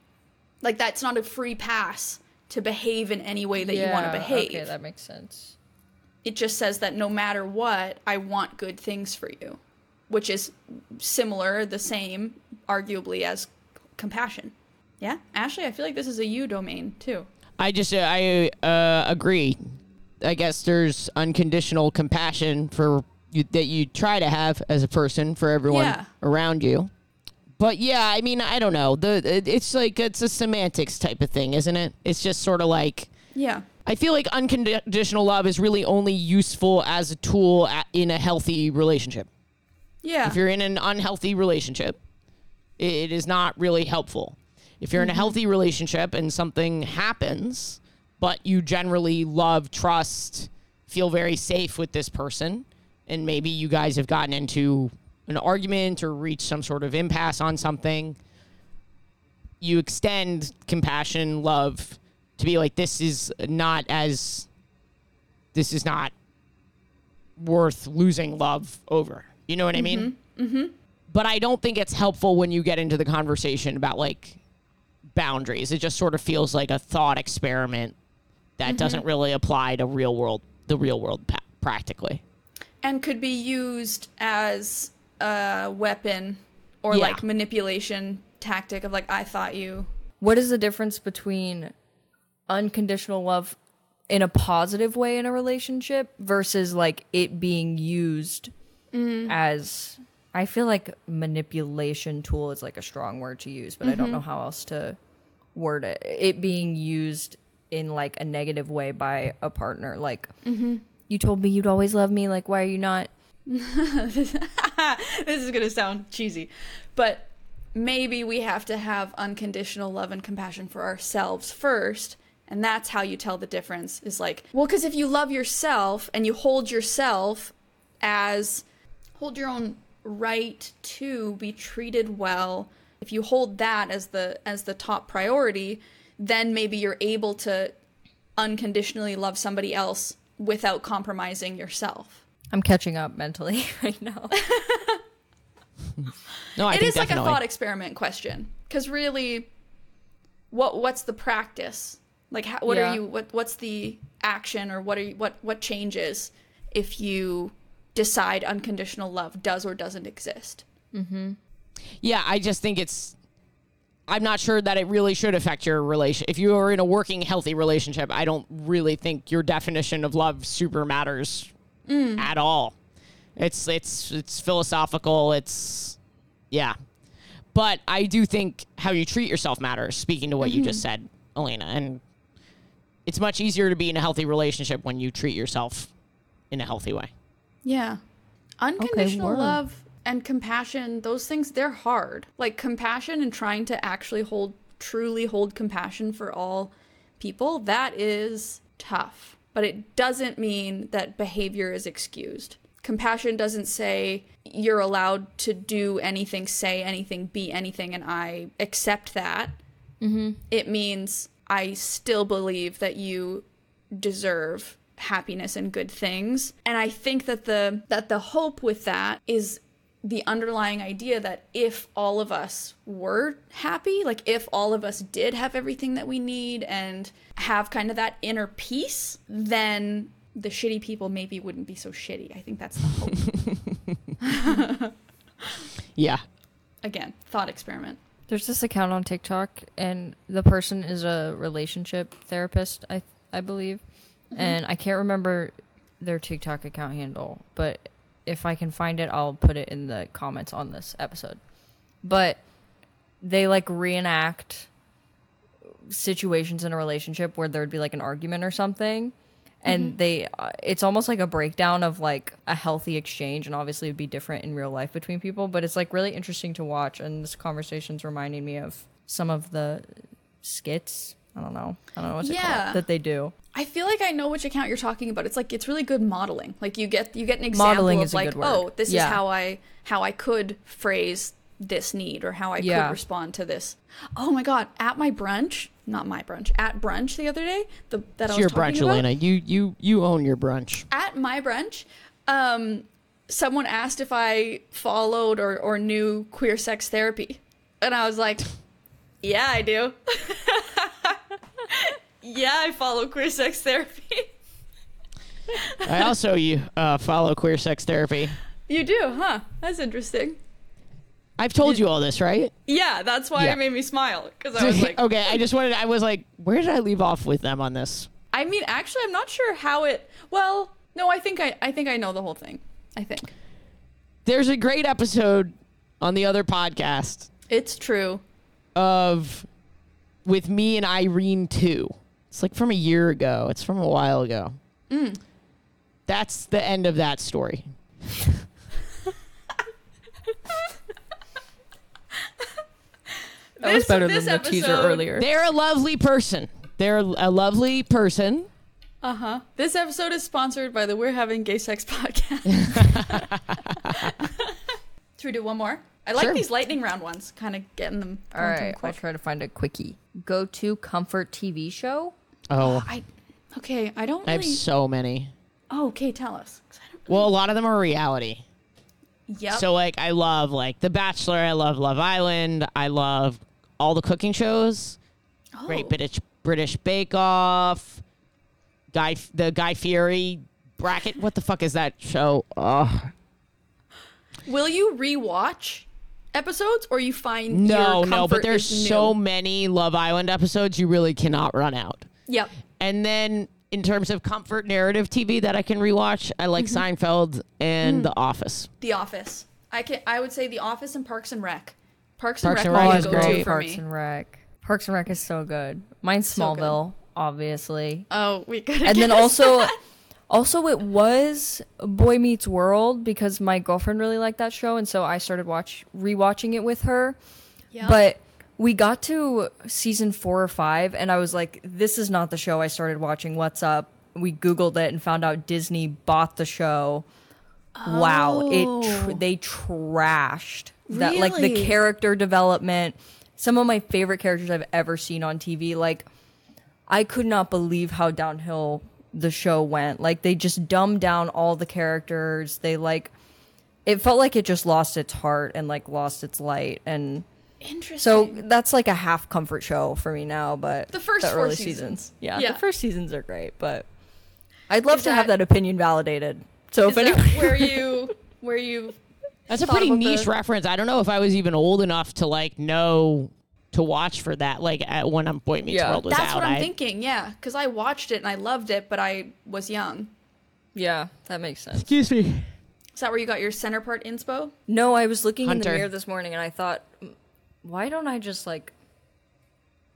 B: Like that's not a free pass to behave in any way that you want to behave.
D: Okay, that makes sense.
B: it just says that no matter what, I want good things for you, which is similar, the same, arguably as compassion. Yeah, Ashley, I feel like this is a you domain too.
C: I just uh, I uh, agree. I guess there's unconditional compassion for you, that you try to have as a person for everyone
B: Yeah.
C: around you. But yeah, I mean, I don't know. The it- it's like it's a semantics type of thing, isn't it? It's just sort of like
B: Yeah.
C: I feel like unconditional love is really only useful as a tool a- in a healthy relationship.
B: Yeah.
C: If you're in an unhealthy relationship, i- it is not really helpful. If you're in a mm-hmm. healthy relationship and something happens, but you generally love, trust, feel very safe with this person, and maybe you guys have gotten into an argument or reached some sort of impasse on something, you extend compassion, love to be like, this is not as, this is not worth losing love over. You know what I mean? Mm-hmm. Mm-hmm. but I don't think it's helpful when you get into the conversation about like boundaries. It just sort of feels like a thought experiment that mm-hmm. doesn't really apply to real world, the real world pa- practically.
B: and could be used as a weapon or
C: Yeah.
B: like manipulation tactic of like I thought you
D: What is the difference between unconditional love in a positive way in a relationship versus like it being used mm-hmm. as I feel like manipulation tool is like a strong word to use, but I don't mm-hmm. know how else to word it. It being used in like a negative way by a partner like mm-hmm. you told me you'd always love me like why are you not
B: this is going to sound cheesy, but maybe we have to have unconditional love and compassion for ourselves first. And that's how you tell the difference is like, well, because if you love yourself and you hold yourself as, hold your own right to be treated well, if you hold that as the as the top priority, then maybe you're able to unconditionally love somebody else without compromising yourself.
D: I'm catching up mentally right now.
C: No, I
B: It
C: think
B: is like a thought experiment question because really, what what's the practice? Like, how, what
D: Yeah.
B: are you? What what's the action or what are you? What what changes if you decide unconditional love does or doesn't exist? Mm-hmm.
C: Yeah, I just think it's. I'm not sure that it really should affect your relation. If you are in a working, healthy relationship, I don't really think your definition of love super matters mm. at all. It's it's it's philosophical. It's yeah, but I do think how you treat yourself matters. Speaking to what you just mm-hmm. said, Alayna, and it's much easier to be in a healthy relationship when you treat yourself in a healthy way.
B: Yeah. Unconditional
D: word.
B: love and compassion, those things, they're hard. Like compassion and trying to actually hold, truly hold compassion for all people, that is tough. But it doesn't mean that behavior is excused. Compassion doesn't say you're allowed to do anything, say anything, be anything, and I accept that. Mm-hmm. It means I still believe that you deserve happiness and good things. And I think that the that the hope with that is the underlying idea that if all of us were happy, like if all of us did have everything that we need and have kind of that inner peace, then the shitty people maybe wouldn't be so shitty. I think that's the hope.
C: Yeah,
B: Again, thought experiment.
D: There's this account on TikTok, and the person is a relationship therapist, I I believe, mm-hmm. and I can't remember their TikTok account handle, but if I can find it, I'll put it in the comments on this episode. But they like reenact situations in a relationship where there'd be like an argument or something. And they uh, it's almost like a breakdown of like a healthy exchange and obviously it'd be different in real life between people. But it's like really interesting to watch and this conversation's reminding me of some of the skits i don't know i don't know what's it
B: Yeah.
D: called that they do
B: I feel like I know which account you're talking about. It's like it's really good modeling. Like you get you get an example
D: Modeling
B: of
D: is
B: like, oh, this
D: Yeah.
B: is how I how I could phrase this need or how I
D: Yeah.
B: could respond to this. Oh my god, at my brunch, not my brunch, at brunch the other day, the that I
C: it's
B: was
C: your
B: talking
C: brunch,
B: about,
C: Alayna. You you you own your brunch.
B: At my brunch, um someone asked if I followed or or knew queer sex therapy. And I was like, yeah, I do. yeah, I follow queer sex therapy.
C: I also you uh, follow queer sex therapy.
B: You do, huh? That's interesting.
C: I've told you all this, right?
B: Yeah, that's why
C: Yeah.
B: it made me smile because I was like,
C: okay, I just wanted. I was like, where did I leave off with them on this?
B: I mean, actually, I'm not sure how it. Well, no, I think I, I think I know the whole thing. I think
C: There's a great episode on the other podcast
B: it's true.
C: of with me and Irene too. It's like from a year ago. It's from a while ago.
B: Mm.
C: That's the end of that story.
D: that was better than the teaser earlier
C: They're a lovely person. They're a lovely person.
B: Uh huh. This episode is sponsored by the We're Having Gay Sex podcast. Should we do one more? I like
C: Sure.
B: these lightning round ones. Kind of getting them.
D: All
B: right, them
D: right i'll try to find a quickie go to comfort tv show
C: Oh,
B: I okay. I don't
C: I have so many.
B: oh, okay. Tell us. I don't-
C: Well, a lot of them are reality.
B: Yeah.
C: So like I love like The Bachelor, I love Love Island, I love all the cooking shows.
B: oh.
C: Great British British Bake Off, Guy the Guy Fieri bracket. What the fuck is that show? Oh,
B: Will you rewatch episodes or you find
C: no,
B: your
C: no, but there's so many Love Island episodes you really cannot run out.
B: Yep.
C: And then in terms of comfort narrative TV that I can rewatch, I like mm-hmm. Seinfeld and mm. The Office.
B: The Office. I can. I would say The Office and Parks and Rec. Parks,
C: Parks
B: and
C: and
B: Rec
C: Rec is
B: go
C: great.
B: to for
D: parks
B: me.
D: and rec parks and rec is so good mine's
B: So good.
D: smallville obviously
B: Oh, we gotta.
D: and then also
B: that.
D: Also it was boy meets world because my girlfriend really liked that show and so i started watch rewatching it with her.
B: Yeah.
D: but we got to season four or five and i was like this is not the show i started watching. What's up? We googled it and found out disney bought the show. Wow, it tr- oh. they trashed that like the character development. Some of my favorite characters I've ever seen on TV. Like I could not believe how downhill the show went. Like they just dumbed down all the characters. They like it felt like it just lost its heart and like lost its light and
B: Interesting.
D: so that's like a half comfort show for me now, but
B: The first
D: the
B: four
D: early
B: seasons.
D: Yeah,
B: Yeah.
D: the first seasons are great, but I'd love
B: Is
D: to have
B: that-
D: that opinion validated. So
B: is
D: if
B: that
D: anyone
B: where you where you
C: That's a pretty niche
B: the-
C: reference. I don't know if I was even old enough to like know to watch for that. Like at when I'm Boy Meets
D: Yeah.
C: World was
B: That's
C: out.
B: what I'm
C: I-
B: thinking. Yeah, because I watched it and I loved it, but I was young.
D: Yeah, that makes sense.
C: Excuse me.
B: Is that where you got your center part inspo?
D: No, I was looking in the mirror this morning and I thought, "Mm, why don't I just like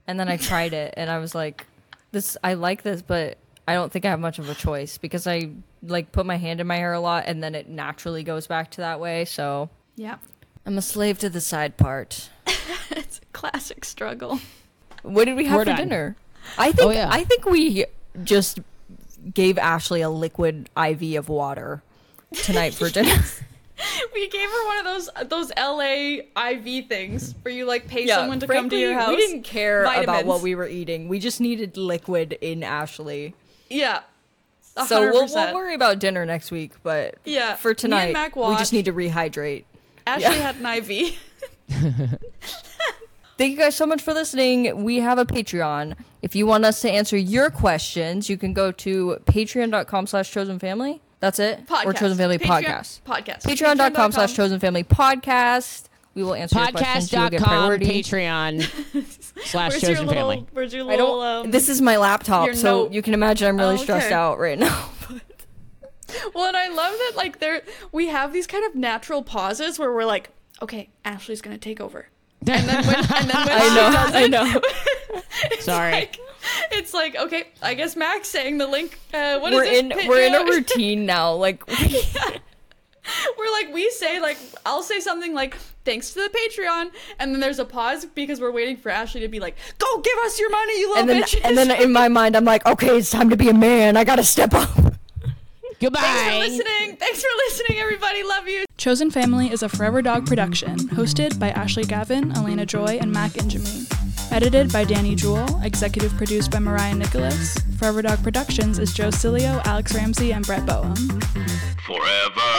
D: and then I tried it and I was like, this I like this, but I don't think I have much of a choice because I like put my hand in my hair a lot and then it naturally goes back to that way, so
B: Yeah,
D: I'm a slave to the side part.
B: it's a classic struggle.
D: What did we have
C: We're
D: for
C: done.
D: dinner? I think
C: Oh, yeah.
D: I think we just gave Ashley a liquid IV of water tonight for dinner.
B: We gave her one of those those LA IV things where you like pay someone to come to your house.
D: We didn't care about
B: Vitamins.
D: what we were eating. We just needed liquid in Ashley.
B: Yeah. a
D: So we'll, we'll
B: percent.
D: worry about dinner next week, but
B: Yeah, me
D: for
B: and
D: tonight,
B: Mak
D: we
B: watched.
D: just need to rehydrate.
B: Ashley
D: yeah.
B: had an IV.
D: Thank you guys so much for listening. We have a Patreon. If you want us to answer your questions, you can go to patreon.com slash chosen family. That's it?
B: Podcast.
D: Or chosen family
B: Patreon-
D: podcast.
B: Podcast.
D: Patreon.com slash chosen family podcast. We will answer your questions. You will get
C: Podcast.com,
D: priority.
C: Patreon slash
B: Where's your
C: chosen
B: little?
C: family.
B: Where's your
D: I
B: little?
D: don't.
B: um,
D: this is my laptop, so
B: note.
D: you can imagine I'm really
B: Oh,
D: stressed out right now.
B: Well, and I love that like there we have these kind of natural pauses where we're like, okay, Ashley's gonna take over, and then when, and then when
D: I know.
B: does
D: I know.
B: it's
C: Sorry.
B: like, it's like okay, I guess Mak's saying the link. Uh, what is
D: We're
B: it?
D: in.
B: Pa-
D: We're in a routine now. Like
B: We're like we say like I'll say something like thanks to the Patreon, and then there's a pause because we're waiting for Ashley to be like, go give us your money, you little
D: and then
B: bitches.
D: and then in my mind I'm like, okay, it's time to be a man. I gotta step up.
C: Goodbye.
B: Thanks for listening. Thanks for listening, everybody. Love you.
F: Chosen Family is a Forever Dog production, hosted by Ashley Gavin, Alayna Joy, and Mak Ingemi. Edited by Danny Jewell, executive produced by Mariah Nicholas. Forever Dog Productions is Joe Cilio, Alex Ramsey, and Brett Boehm.
A: Forever.